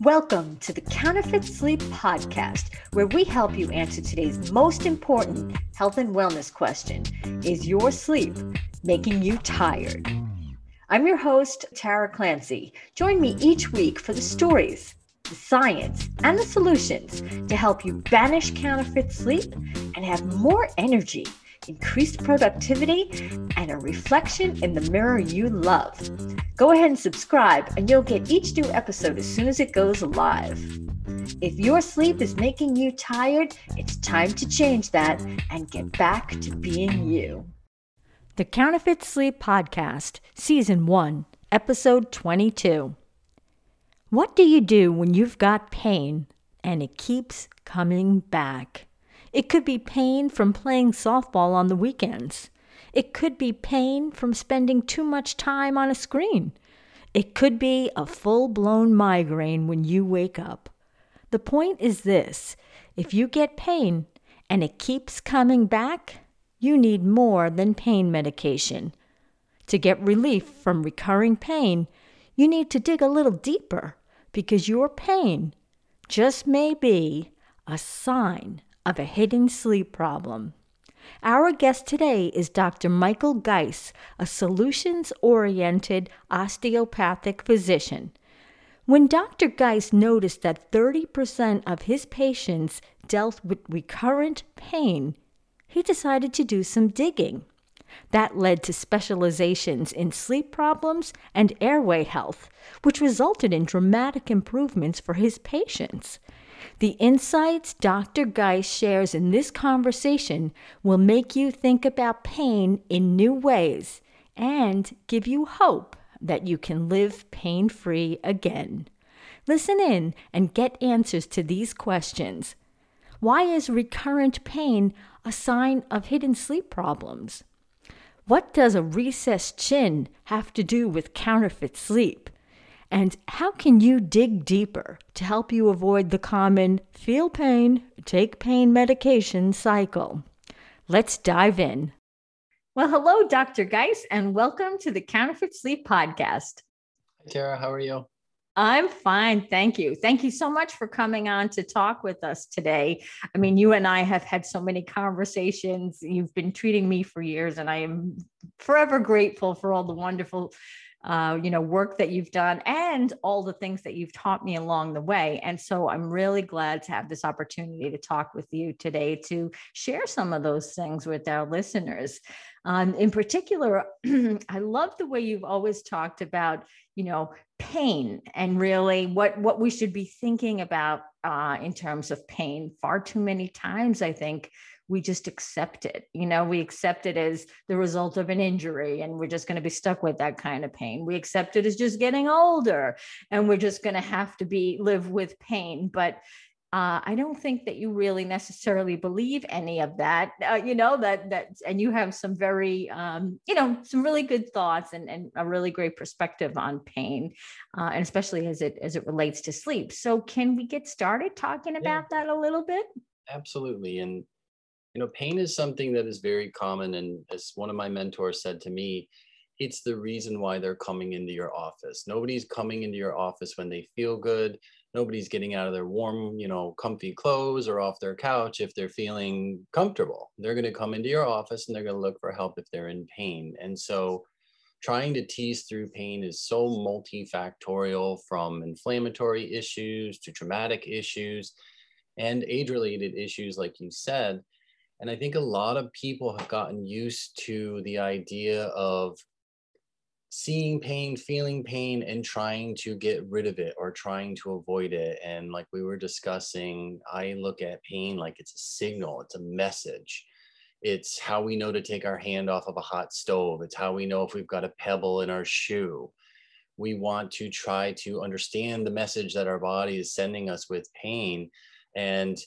Welcome to the Counterfeit Sleep Podcast, where we help you answer today's most important health and wellness question Is your sleep making you tired? I'm your host, Tara Clancy. Join me each week for the stories, the science, and the solutions to help you banish counterfeit sleep and have more energy increased productivity, and a reflection in the mirror you love. Go ahead and subscribe, and you'll get each new episode as soon as it goes live. If your sleep is making you tired, it's time to change that and get back to being you. The Counterfeit Sleep Podcast, Season 1, Episode 22. What do you do when you've got pain and it keeps coming back? It could be pain from playing softball on the weekends. It could be pain from spending too much time on a screen. It could be a full blown migraine when you wake up. The point is this if you get pain and it keeps coming back, you need more than pain medication. To get relief from recurring pain, you need to dig a little deeper because your pain just may be a sign of a hidden sleep problem. Our guest today is Dr. Michael Geis, a solutions oriented osteopathic physician. When Dr. Geis noticed that 30% of his patients dealt with recurrent pain, he decided to do some digging. That led to specializations in sleep problems and airway health, which resulted in dramatic improvements for his patients. The insights Dr. Geis shares in this conversation will make you think about pain in new ways and give you hope that you can live pain free again. Listen in and get answers to these questions. Why is recurrent pain a sign of hidden sleep problems? What does a recessed chin have to do with counterfeit sleep? And how can you dig deeper to help you avoid the common feel pain, take pain medication cycle? Let's dive in. Well, hello, Dr. Geis, and welcome to the Counterfeit Sleep Podcast. Hi, Tara. How are you? I'm fine. Thank you. Thank you so much for coming on to talk with us today. I mean, you and I have had so many conversations. You've been treating me for years, and I am forever grateful for all the wonderful uh, you know, work that you've done and all the things that you've taught me along the way. And so I'm really glad to have this opportunity to talk with you today to share some of those things with our listeners. Um, in particular, I love the way you've always talked about, you know, pain and really what what we should be thinking about uh, in terms of pain. Far too many times, I think we just accept it. You know, we accept it as the result of an injury and we're just going to be stuck with that kind of pain. We accept it as just getting older and we're just going to have to be live with pain. But uh, I don't think that you really necessarily believe any of that. Uh, you know that that, and you have some very, um, you know, some really good thoughts and, and a really great perspective on pain, uh, and especially as it as it relates to sleep. So, can we get started talking about yeah. that a little bit? Absolutely, and you know pain is something that is very common and as one of my mentors said to me it's the reason why they're coming into your office. Nobody's coming into your office when they feel good. Nobody's getting out of their warm you know comfy clothes or off their couch if they're feeling comfortable. They're going to come into your office and they're going to look for help if they're in pain. And so trying to tease through pain is so multifactorial from inflammatory issues to traumatic issues and age related issues like you said and I think a lot of people have gotten used to the idea of seeing pain, feeling pain, and trying to get rid of it or trying to avoid it. And like we were discussing, I look at pain like it's a signal, it's a message. It's how we know to take our hand off of a hot stove. It's how we know if we've got a pebble in our shoe. We want to try to understand the message that our body is sending us with pain. And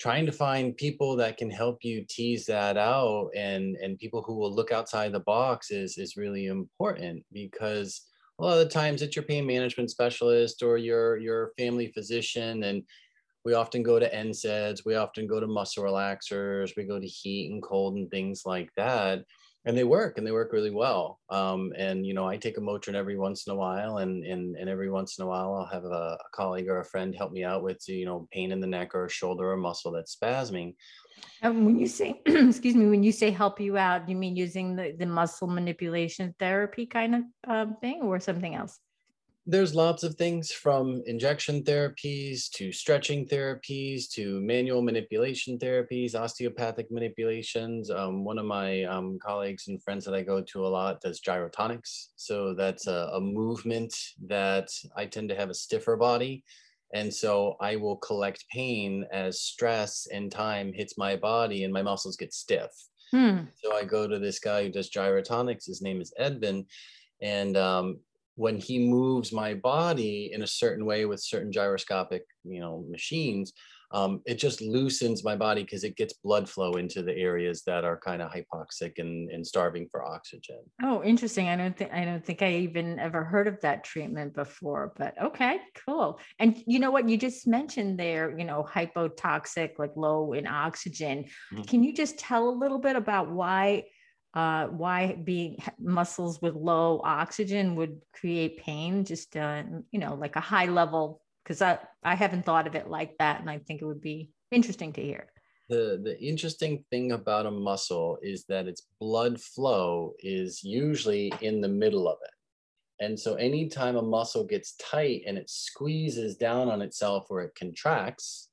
trying to find people that can help you tease that out and and people who will look outside the box is is really important because a lot of the times it's your pain management specialist or your your family physician and we often go to NSAIDs, we often go to muscle relaxers, we go to heat and cold and things like that. And they work and they work really well. Um, and you know, I take a Motrin every once in a while, and and and every once in a while, I'll have a, a colleague or a friend help me out with you know pain in the neck or shoulder or muscle that's spasming. And when you say, excuse me, when you say help you out, you mean using the, the muscle manipulation therapy kind of uh, thing or something else? There's lots of things from injection therapies to stretching therapies to manual manipulation therapies, osteopathic manipulations. Um, one of my um, colleagues and friends that I go to a lot does gyrotonics. So that's a, a movement that I tend to have a stiffer body. And so I will collect pain as stress and time hits my body and my muscles get stiff. Hmm. So I go to this guy who does gyrotonics. His name is Edvin. And um, when he moves my body in a certain way with certain gyroscopic you know machines um, it just loosens my body because it gets blood flow into the areas that are kind of hypoxic and, and starving for oxygen. Oh, interesting. I don't think I don't think I even ever heard of that treatment before, but okay, cool. And you know what you just mentioned there, you know, hypotoxic, like low in oxygen. Mm-hmm. Can you just tell a little bit about why uh, why being muscles with low oxygen would create pain, just, uh, you know, like a high level, because I, I haven't thought of it like that. And I think it would be interesting to hear. The, the interesting thing about a muscle is that its blood flow is usually in the middle of it. And so anytime a muscle gets tight and it squeezes down on itself or it contracts,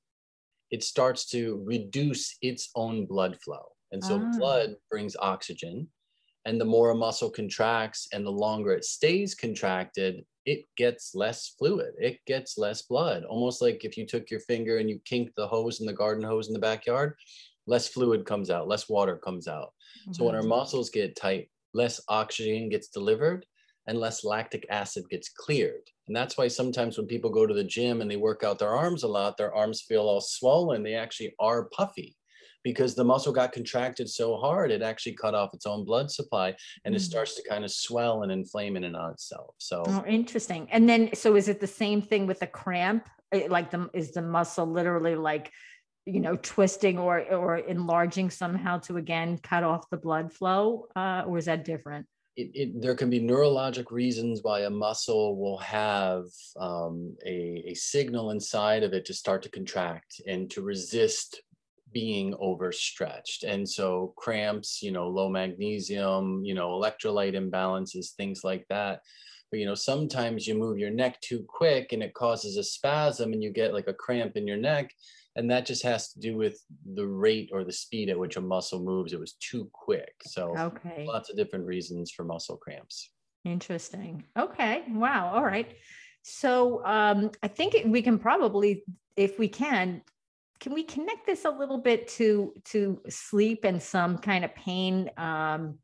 it starts to reduce its own blood flow. And so ah. blood brings oxygen. And the more a muscle contracts and the longer it stays contracted, it gets less fluid. It gets less blood. Almost like if you took your finger and you kinked the hose in the garden hose in the backyard, less fluid comes out, less water comes out. Mm-hmm. So when our mm-hmm. muscles get tight, less oxygen gets delivered and less lactic acid gets cleared. And that's why sometimes when people go to the gym and they work out their arms a lot, their arms feel all swollen. They actually are puffy because the muscle got contracted so hard it actually cut off its own blood supply and mm. it starts to kind of swell and inflame in and on itself so oh, interesting and then so is it the same thing with the cramp like the is the muscle literally like you know twisting or or enlarging somehow to again cut off the blood flow uh, or is that different it, it, there can be neurologic reasons why a muscle will have um, a, a signal inside of it to start to contract and to resist being overstretched. And so cramps, you know, low magnesium, you know, electrolyte imbalances, things like that. But, you know, sometimes you move your neck too quick and it causes a spasm and you get like a cramp in your neck. And that just has to do with the rate or the speed at which a muscle moves. It was too quick. So, okay. lots of different reasons for muscle cramps. Interesting. Okay. Wow. All right. So, um, I think we can probably, if we can, can we connect this a little bit to to sleep and some kind of pain um,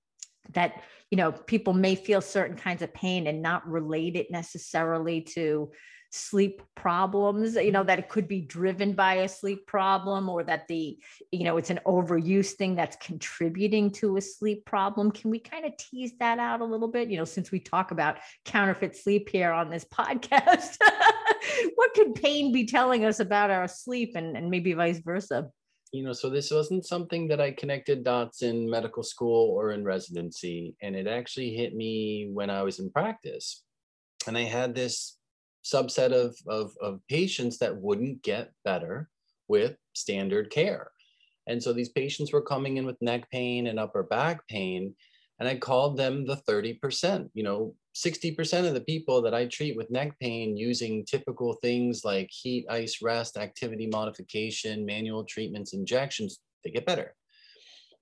that you know people may feel certain kinds of pain and not relate it necessarily to sleep problems you know mm-hmm. that it could be driven by a sleep problem or that the you know it's an overuse thing that's contributing to a sleep problem. Can we kind of tease that out a little bit? You know since we talk about counterfeit sleep here on this podcast what could pain be telling us about our sleep and, and maybe vice versa? You know so this wasn't something that i connected dots in medical school or in residency and it actually hit me when i was in practice. And i had this subset of, of, of patients that wouldn't get better with standard care. And so these patients were coming in with neck pain and upper back pain. And I called them the 30%. You know, 60% of the people that I treat with neck pain using typical things like heat, ice, rest, activity modification, manual treatments, injections, they get better.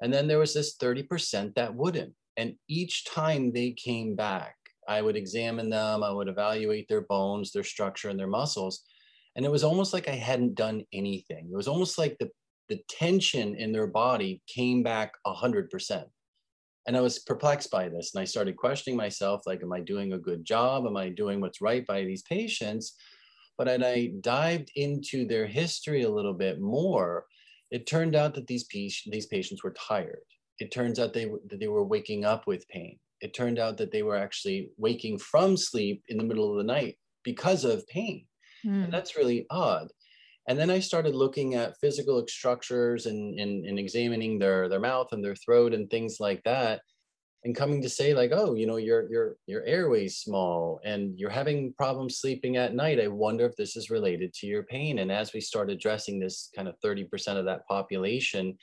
And then there was this 30% that wouldn't. And each time they came back, I would examine them, I would evaluate their bones, their structure, and their muscles. And it was almost like I hadn't done anything. It was almost like the, the tension in their body came back 100%. And I was perplexed by this. And I started questioning myself like, am I doing a good job? Am I doing what's right by these patients? But as I dived into their history a little bit more, it turned out that these, these patients were tired. It turns out they, that they were waking up with pain it turned out that they were actually waking from sleep in the middle of the night because of pain. Mm. And hmm. that's really odd. And then I started looking at physical structures and, and, and, examining their, their mouth and their throat and things like that. and coming to say like oh you know your your your airway's small and you're having problems sleeping at night i wonder if this is related to your pain and as we start addressing this kind of 30% of that population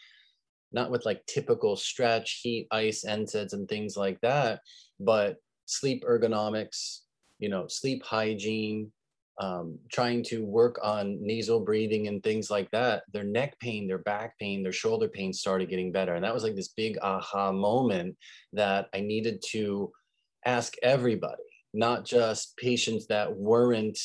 not with like typical stretch heat ice NSAIDs and things like that but sleep ergonomics you know sleep hygiene um, trying to work on nasal breathing and things like that, their neck pain, their back pain, their shoulder pain started getting better. And that was like this big aha moment that I needed to ask everybody, not just patients that weren't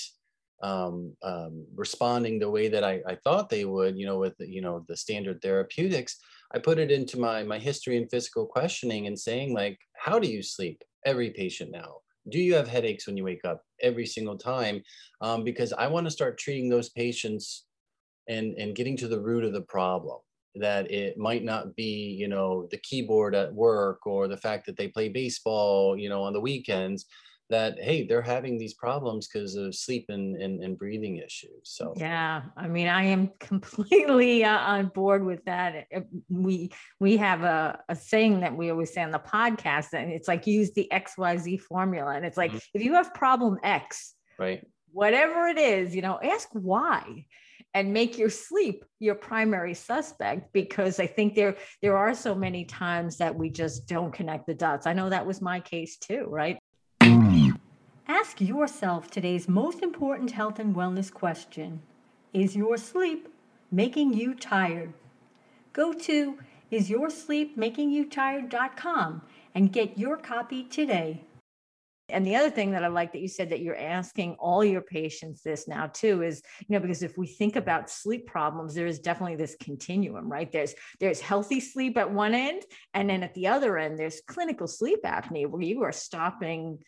um, um, responding the way that I, I, thought they would, you know, with you know the standard therapeutics. I put it into my my history and physical questioning and saying like, how do you sleep? Every patient now. Do you have headaches when you wake up? Every single time um, because i want to start treating those patients and and getting to the root of the problem that it might not be you know the keyboard at work or the fact that they play baseball you know on the weekends that hey they're having these problems because of sleep and, and, and, breathing issues so. Yeah i mean i am completely uh, on board with that uh, we we have a, a saying that we always say on the podcast and it's like use the xyz formula and it's like mm-hmm. if you have problem x right. whatever it is you know ask why and make your sleep your primary suspect because i think there there are so many times that we just don't connect the dots. I know that was my case too right Ask yourself today's most important health and wellness question Is your sleep making you tired? Go to isyoursleepmakingyoutired.com and get your copy today. And the other thing that I like that you said that you're asking all your patients this now too is, you know, because if we think about sleep problems, there is definitely this continuum, right? There's there's healthy sleep at one end, and then at the other end, there's clinical sleep apnea where you are stopping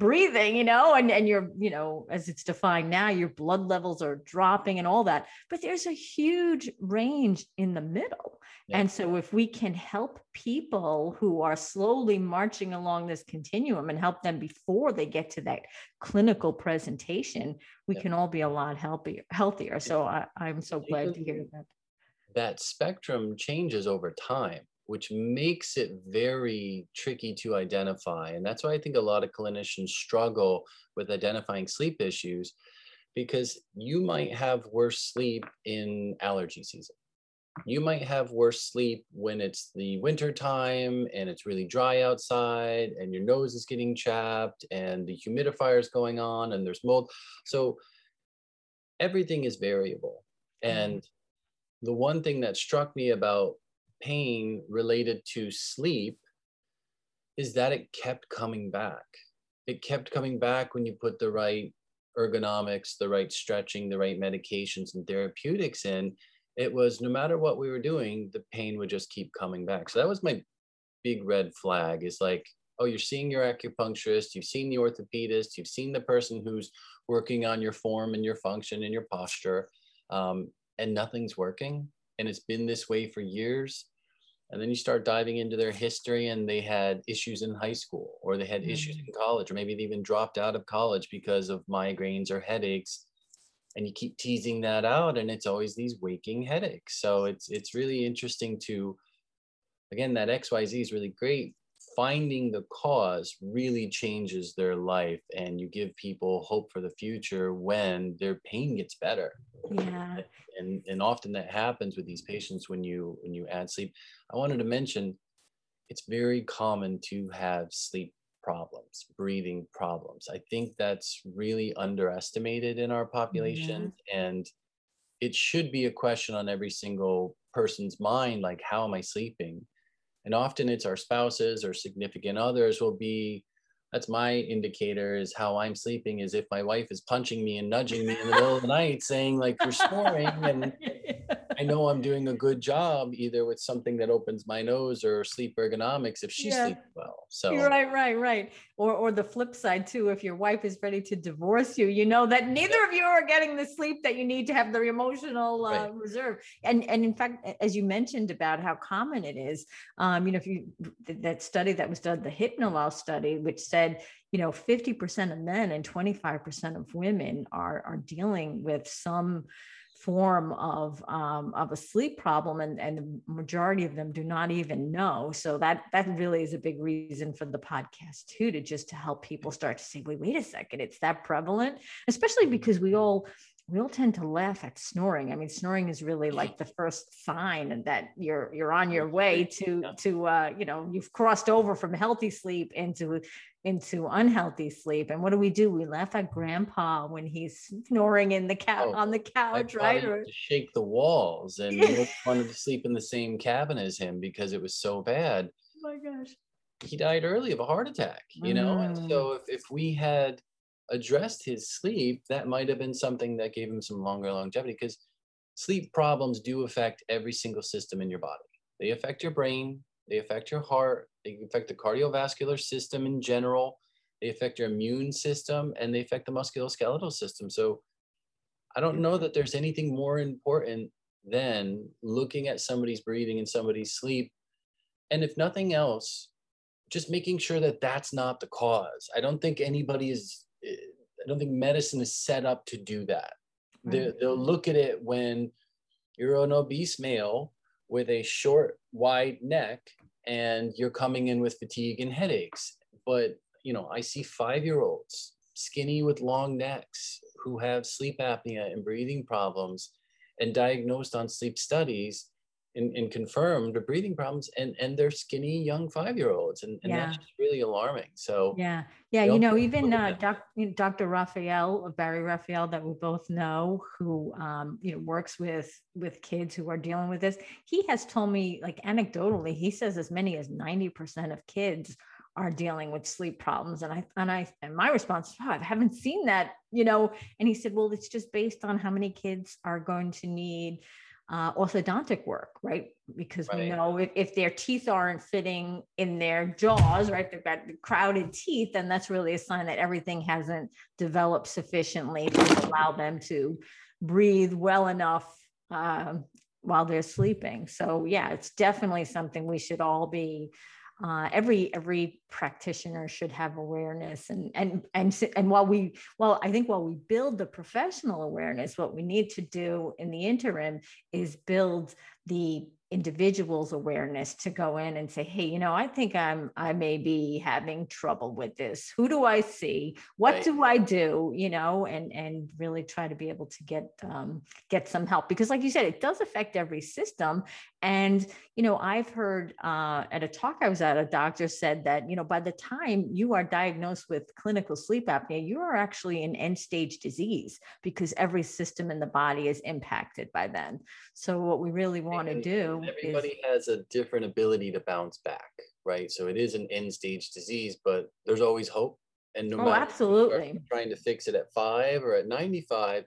breathing, you know, and, and you're, you know, as it's defined now, your blood levels are dropping and all that. But there's a huge range in the middle. Yeah. And so if we can help people who are slowly marching along this continuum and help them before they get to that clinical presentation, we yeah. can all be a lot healthier, healthier. So I, I'm so glad to hear that. That spectrum changes over time which makes it very tricky to identify. And that's why I think a lot of clinicians struggle with identifying sleep issues because you might have worse sleep in allergy season. You might have worse sleep when it's the winter time and it's really dry outside and your nose is getting chapped and the humidifier is going on and there's mold. So everything is variable. Mm-hmm. And the one thing that struck me about pain related to sleep is that it kept coming back. It kept coming back when you put the right ergonomics, the right stretching, the right medications and therapeutics in. It was no matter what we were doing, the pain would just keep coming back. So that was my big red flag is like, oh, you're seeing your acupuncturist, you've seen the orthopedist, you've seen the person who's working on your form and your function and your posture, um, and nothing's working. And it's been this way for years and then you start diving into their history and they had issues in high school or they had mm-hmm. issues in college or maybe they even dropped out of college because of migraines or headaches and you keep teasing that out and it's always these waking headaches so it's it's really interesting to again that xyz is really great finding the cause really changes their life and you give people hope for the future when their pain gets better. Yeah. And and often that happens with these patients when you when you add sleep. I wanted to mention it's very common to have sleep problems breathing problems. I think that's really underestimated in our population yeah. and it should be a question on every single person's mind like how am i sleeping and often it's our spouses or significant others will be that's my indicator is how I'm sleeping is if my wife is punching me and nudging me in the middle of the night saying like you're snoring and I know I'm doing a good job either with something that opens my nose or sleep ergonomics if she's yeah. sleeping well. So right, right, right. Or or the flip side too, if your wife is ready to divorce you, you know that neither of you are getting the sleep that you need to have the emotional uh, right. reserve. And and in fact, as you mentioned about how common it is, um, you know, if you that study that was done, the HypnoLaus study, which said said, you know, 50% of men and 25% of women are, are dealing with some form of um, of a sleep problem and, and the majority of them do not even know. So that that really is a big reason for the podcast too to just to help people start to say wait wait a second it's that prevalent? Especially because we all we all tend to laugh at snoring. I mean, snoring is really like the first sign that you're you're on your way to to uh, you know you've crossed over from healthy sleep into into unhealthy sleep. And what do we do? We laugh at grandpa when he's snoring in the couch oh, on the couch, right? Or to shake the walls and yeah. wanted to sleep in the same cabin as him because it was so bad. Oh my gosh. He died early of a heart attack, you know? Mm. And so if, if we had addressed his sleep, that might have been something that gave him some longer longevity because sleep problems do affect every single system in your body. They affect your brain, they affect your heart, they affect the cardiovascular system in general, they affect your immune system, and they affect the musculoskeletal system. So I don't know that there's anything more important than looking at somebody's breathing and somebody's sleep. And if nothing else, just making sure that that's not the cause. I don't think anybody is, I don't think medicine is set up to do that. They, they'll look at it when you're an obese male with a short, wide neck and you're coming in with fatigue and headaches. But, you know, I see five year olds, skinny with long necks, who have sleep apnea and breathing problems and diagnosed on sleep studies and, and confirmed the breathing problems and and they're skinny young five year olds and, and yeah. that's just really alarming. So yeah. Yeah you know even uh, doc, dr raphael barry raphael that we both know who um, you know works with with kids who are dealing with this he has told me like anecdotally he says as many as 90% of kids are dealing with sleep problems and i and i and my response oh, i haven't seen that you know? And he said well it's just based on how many kids are going to need uh, orthodontic work, right? Because right. we know if, if their teeth aren't fitting in their jaws, right, they've got crowded teeth, then that's really a sign that everything hasn't developed sufficiently to allow them to breathe well enough um, while they're sleeping. So, yeah, it's definitely something we should all be uh, every every practitioner should have awareness and and and and while we well i think while we build the professional awareness what we need to do in the interim is build the individual's awareness to go in and say hey you know i think i'm i may be having trouble with this. Who do i see? What right. do i do? You know and and really try to be able to get um, get some help. Because like you said it does affect every system. And you know i've heard uh, at a talk i was at a doctor said that you know by the time you are diagnosed with clinical sleep apnea you are actually in end stage disease because every system in the body is impacted by then. So what we really want to do everybody is, has a different ability to bounce back, right? So it is an end stage disease, but there's always hope. And no oh, matter absolutely trying to fix it at five or at 95,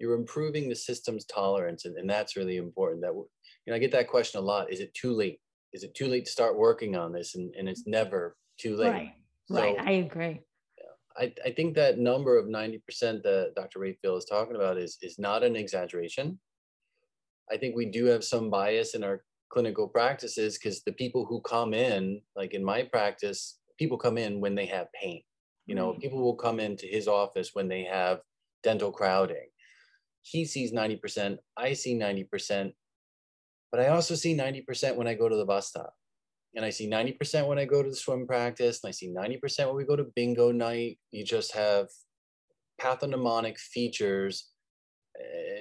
you're improving the system's tolerance. And, and that's really important. That you know, I get that question a lot. Is it too late? Is it too late to start working on this? And, and it's never too late. Right. So, right. I agree. I, I think that number of 90% that Dr. Raphael is talking about is, is not an exaggeration. I think we do have some bias in our clinical practices because the people who come in, like in my practice, people come in when they have pain. You know, right. people will come into his office when they have dental crowding. He sees 90%, I see 90%, but I also see 90% when I go to the bus stop. And I see 90% when I go to the swim practice, and I see 90% when we go to bingo night. You just have pathognomonic features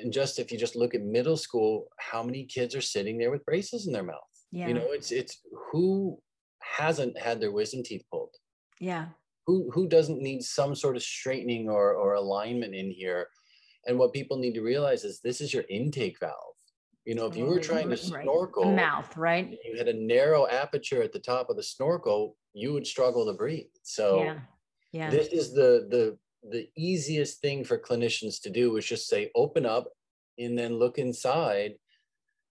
and just if you just look at middle school how many kids are sitting there with braces in their mouth? Yeah. you know it's it's who hasn't had their wisdom teeth pulled? Yeah. Who who doesn't need some sort of straightening or or alignment in here? And what people need to realize is this is your intake valve. You know if you were trying to snorkel right. mouth right? you had a narrow aperture at the top of the snorkel you would struggle to breathe. So yeah. Yeah. this is the the the easiest thing for clinicians to do is just say open up and then look inside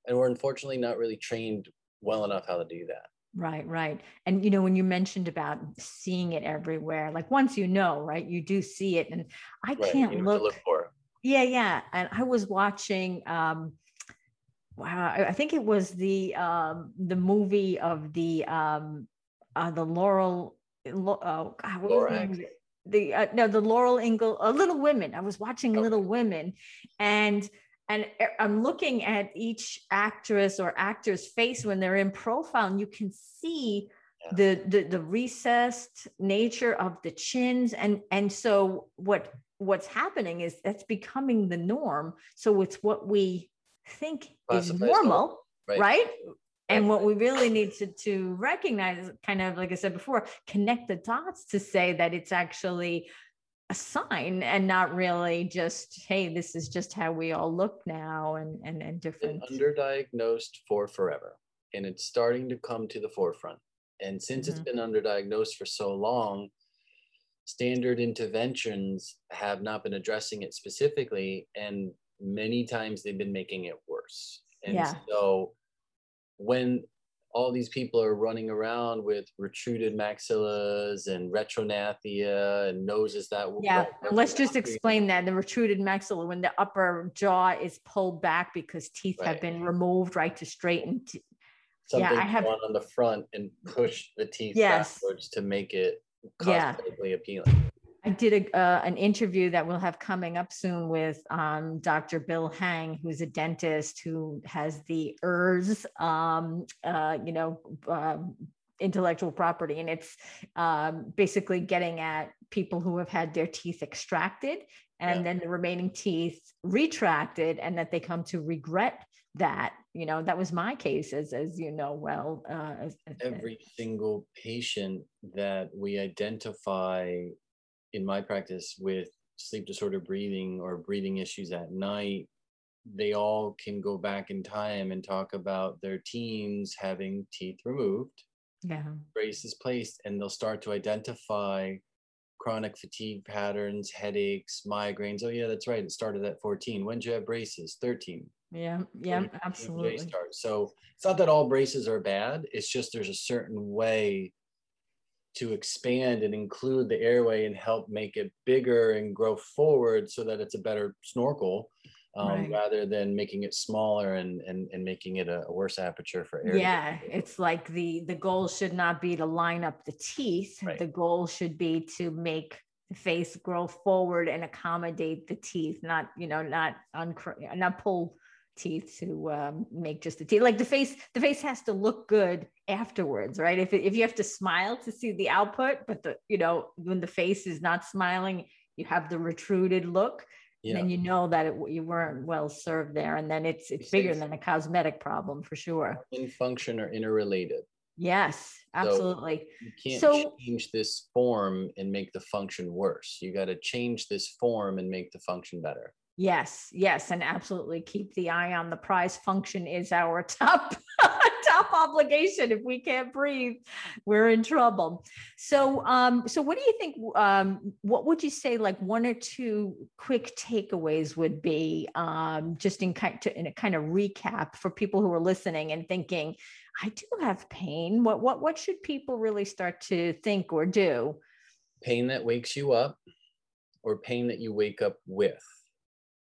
and we're unfortunately not really trained well enough how to do that. Right right. And you know when you mentioned about seeing it everywhere like once you know right you do see it and i right, can't look, look for. It. yeah yeah and i was watching um wow i think it was the um the movie of the um uh the laurel oh God, what was the name of it? the uh, no the Laurel Ingle uh, Little Women. I was watching okay. Little Women, and and uh, I'm looking at each actress or actor's face when they're in profile, and you can see yeah. the, the the recessed nature of the chins, and and so what what's happening is that's becoming the norm. So it's what we think is normal, right? right? And what we really need to, to recognize kind of, like I said before, connect the dots to say that it's actually a sign and not really just, hey, this is just how we all look now and, and, and different. underdiagnosed for forever. And it's starting to come to the forefront. And since mm-hmm. it's been underdiagnosed for so long, standard interventions have not been addressing it specifically. And many times they've been making it worse. And yeah. so when all these people are running around with retruded maxillas and retrognathia and noses that yeah let's just explain that the retruded maxilla when the upper jaw is pulled back because teeth right. have been removed right to straighten something yeah, I have, on the front and push the teeth yes. backwards to make it cosmetically yeah. appealing I did a, uh, an interview that we'll have coming up soon with um, Dr. Bill Hang, who's a dentist who has the ERS, um, uh, you know, um, intellectual property. And it's um, basically getting at people who have had their teeth extracted and yeah. then the remaining teeth retracted and that they come to regret that you know that was my case as as you know well uh, every single patient that we identify in my practice with sleep disorder breathing or breathing issues at night they all can go back in time and talk about their teens having teeth removed yeah. braces placed and they'll start to identify chronic fatigue patterns headaches migraines. Oh yeah that's right. It started at 14 when did you have braces? 13 yeah yeah absolutely. start. so it's not that all braces are bad. It's just there's a certain way to expand and include the airway and help make it bigger and grow forward so that it's a better snorkel um, right. rather than making it smaller and, and, and making it a, a worse aperture for air. Yeah, it's like the the goal should not be to line up the teeth. Right. The goal should be to make the face grow forward and accommodate the teeth, not you know not uncr- not pull teeth to um, make just the teeth like the face the face has to look good afterwards right? If, if you have to smile to see the output but the you know when the face is not smiling you have the retruded look yeah. then you know that it, you weren't well served there and then it's it's bigger than a cosmetic problem for sure. In function or interrelated. Yes absolutely. so you can't so, change this form and make the function worse. You got to change this form and make the function better Yes, yes, and absolutely keep the eye on the prize. Function is our top top obligation. If we can't breathe, we're in trouble. So, um, so what do you think? Um, what would you say? Like one or two quick takeaways would be, um, just in kind to, in a kind of recap for people who are listening and thinking, I do have pain. What what what should people really start to think or do? Pain that wakes you up, or pain that you wake up with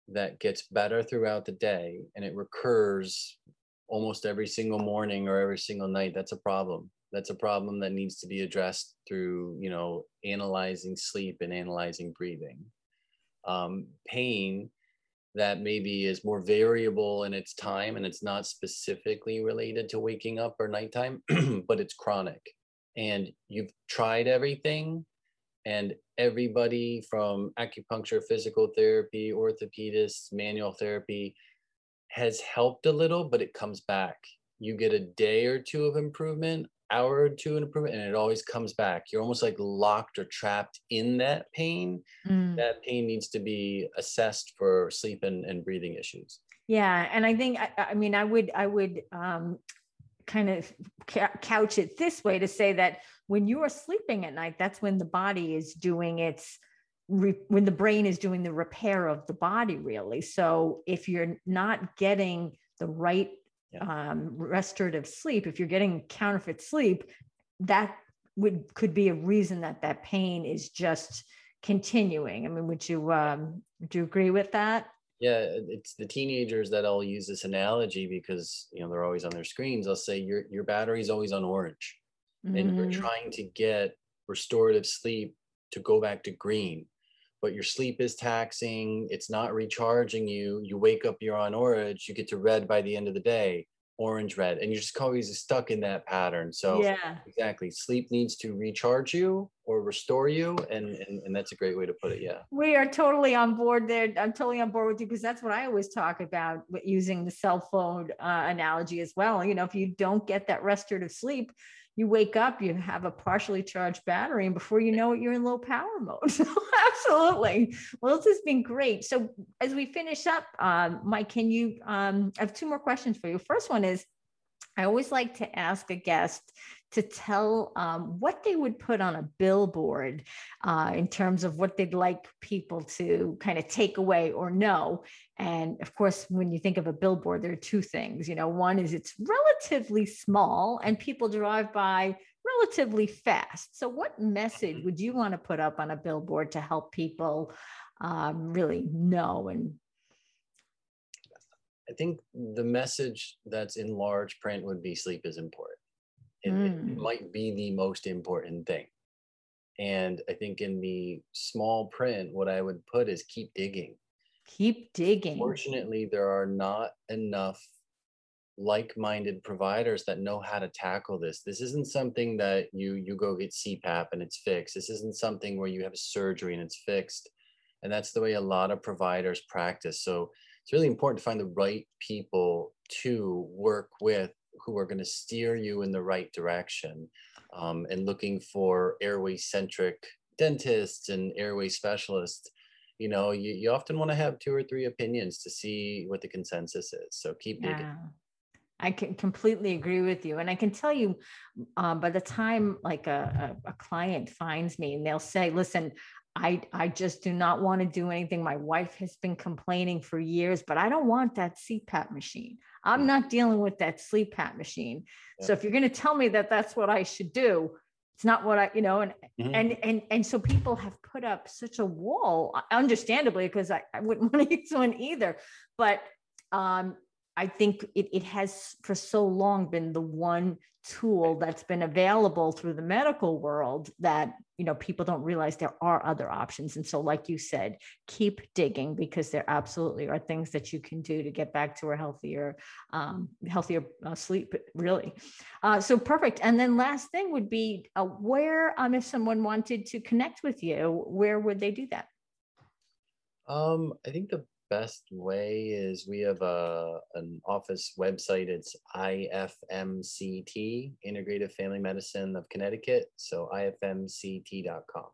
that gets better throughout the day and it recurs almost every single morning or every single night that's a problem. That's a problem that needs to be addressed through you know analyzing sleep and analyzing breathing. Um, pain that maybe is more variable in its time and it's not specifically related to waking up or nighttime but it's chronic. And you've tried everything and everybody from acupuncture, physical therapy, orthopedists, manual therapy has helped a little, but it comes back. You get a day or two of improvement, hour or two of improvement, and it always comes back. You're almost like locked or trapped in that pain. Mm. That pain needs to be assessed for sleep and, and breathing issues. Yeah, and I think I, I mean I would I would um, kind of couch it this way to say that when you are sleeping at night, that's when the body is doing its when the brain is doing the repair of the body, really. So if you're not getting the right yeah. um, restorative sleep, if you're getting counterfeit sleep, that would could be a reason that that pain is just continuing. I mean, would you um, would you agree with that? yeah it's the teenagers that i'll use this analogy because you know they're always on their screens i'll say your your battery's always on orange mm-hmm. and you're mm-hmm. trying to get restorative sleep to go back to green but your sleep is taxing it's not recharging you you wake up you're on orange you get to red by the end of the day orange red and you're just always stuck in that pattern so yeah exactly sleep needs to recharge you or restore you and, and and that's a great way to put it yeah we are totally on board there i'm totally on board with you because that's what i always talk about using the cell phone uh, analogy as well you know if you don't get that restorative sleep you wake up, you have a partially charged battery, and before you know it, you're in low power mode. Absolutely. Well, this has been great. So as we finish up, um, Mike, can you? Um, I have two more questions for you. First one is, I always like to ask a guest to tell um, what they would put on a billboard uh, in terms of what they'd like people to kind of take away or know. And of course, when you think of a billboard, there are two things. You know, one is it's relatively small and people drive by relatively fast. So, what message would you want to put up on a billboard to help people um, really know and I think the message that's in large print would be sleep is important. It, mm. it, might be the most important thing. And I think in the small print, what I would put is keep digging. Keep digging. Fortunately, there are not enough like-minded providers that know how to tackle this. This isn't something that you you go get CPAP and it's fixed. This isn't something where you have surgery and it's fixed. And that's the way a lot of providers practice. So it's really important to find the right people to work with who are going to steer you in the right direction um, and looking for airway centric dentists and airway specialists you know you, you often want to have two or three opinions to see what the consensus is so keep yeah. digging I can completely agree with you. And I can tell you uh, by the time like a, a, a, client finds me and they'll say, listen, I, I just do not want to do anything. My wife has been complaining for years, but I don't want that CPAP machine. I'm mm. not dealing with that sleep PAP machine. Yeah. So if you're going to tell me that that's what I should do, it's not what I, you know, and mm-hmm. and and and so people have put up such a wall, understandably, because I, I wouldn't want to use one either. But um, I think it, it has for so long been the one tool that's been available through the medical world that you know people don't realize there are other options. And so like you said keep digging because there absolutely are things that you can do to get back to a healthier um, healthier uh, sleep really. Uh, so perfect. And then last thing would be uh, where um, if someone wanted to connect with you where would they do that? Um, I think the best way is we have a an office website. It's IFMCT, Integrative Family Medicine of Connecticut. So ifmct.com.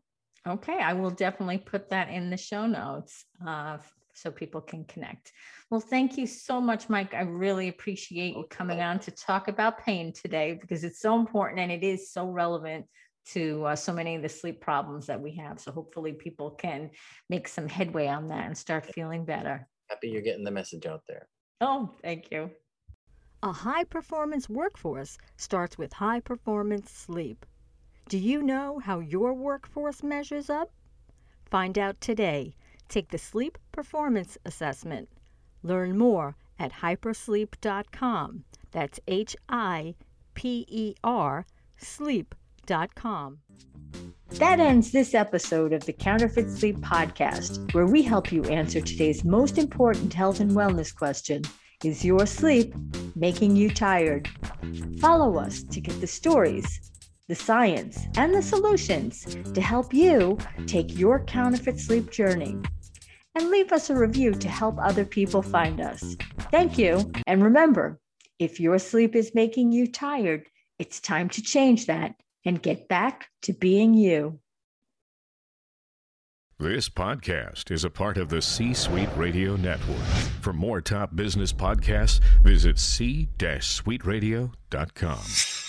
Okay, I will definitely put that in the show notes uh, so people can connect. Well, thank you so much, Mike. I really appreciate you coming on to talk about pain today because it's so important and it is so relevant to uh, so many of the sleep problems that we have. So hopefully people can make some headway on that and start feeling better. Happy you're getting the message out there. Oh, thank you. A high performance workforce starts with high performance sleep. Do you know how your workforce measures up? Find out today. Take the Sleep Performance Assessment. Learn more at hipersleep.com. That's H I P E R that ends this episode of the Counterfeit Sleep Podcast, where we help you answer today's most important health and wellness question Is your sleep making you tired? Follow us to get the stories, the science, and the solutions to help you take your counterfeit sleep journey. And leave us a review to help other people find us. Thank you. And remember, if your sleep is making you tired, it's time to change that and get back to being you. This podcast is a part of the C Suite Radio Network. For more top business podcasts, visit c-suiteradio.com.